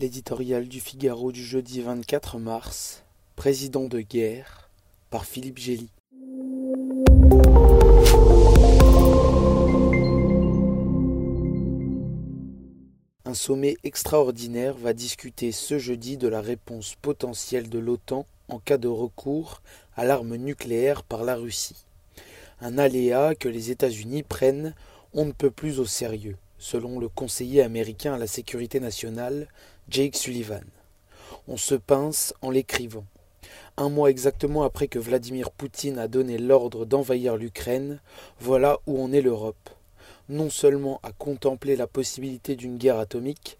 L'éditorial du Figaro du jeudi 24 mars, Président de guerre, par Philippe Gély. Un sommet extraordinaire va discuter ce jeudi de la réponse potentielle de l'OTAN en cas de recours à l'arme nucléaire par la Russie. Un aléa que les États-Unis prennent on ne peut plus au sérieux, selon le conseiller américain à la sécurité nationale, Jake Sullivan. On se pince en l'écrivant. Un mois exactement après que Vladimir Poutine a donné l'ordre d'envahir l'Ukraine, voilà où en est l'Europe. Non seulement à contempler la possibilité d'une guerre atomique,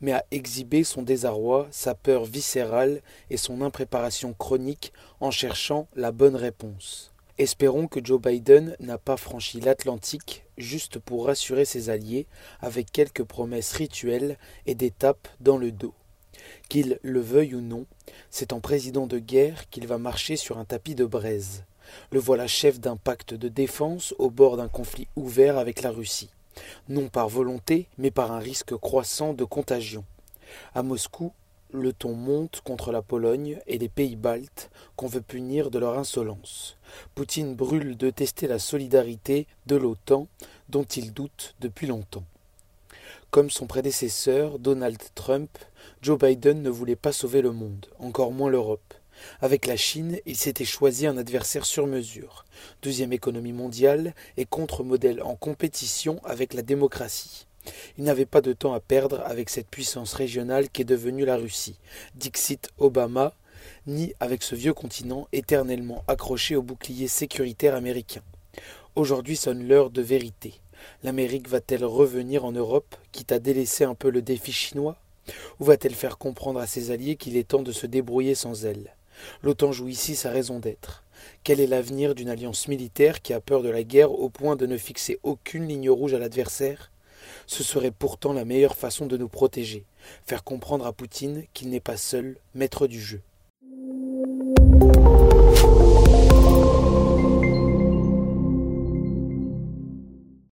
mais à exhiber son désarroi, sa peur viscérale et son impréparation chronique en cherchant la bonne réponse. Espérons que Joe Biden n'a pas franchi l'Atlantique juste pour rassurer ses alliés avec quelques promesses rituelles et des tapes dans le dos. Qu'il le veuille ou non, c'est en président de guerre qu'il va marcher sur un tapis de braise. Le voilà chef d'un pacte de défense au bord d'un conflit ouvert avec la Russie, non par volonté, mais par un risque croissant de contagion. À Moscou, le ton monte contre la Pologne et les pays baltes qu'on veut punir de leur insolence. Poutine brûle de tester la solidarité de l'OTAN dont il doute depuis longtemps. Comme son prédécesseur, Donald Trump, Joe Biden ne voulait pas sauver le monde, encore moins l'Europe. Avec la Chine, il s'était choisi un adversaire sur mesure, deuxième économie mondiale et contre-modèle en compétition avec la démocratie. Il n'avait pas de temps à perdre avec cette puissance régionale qu'est devenue la Russie, Dixit Obama, ni avec ce vieux continent éternellement accroché au bouclier sécuritaire américain. Aujourd'hui sonne l'heure de vérité. L'Amérique va-t-elle revenir en Europe, quitte à délaisser un peu le défi chinois? Ou va-t-elle faire comprendre à ses alliés qu'il est temps de se débrouiller sans elle? L'OTAN joue ici sa raison d'être. Quel est l'avenir d'une alliance militaire qui a peur de la guerre au point de ne fixer aucune ligne rouge à l'adversaire? Ce serait pourtant la meilleure façon de nous protéger, faire comprendre à Poutine qu'il n'est pas seul maître du jeu.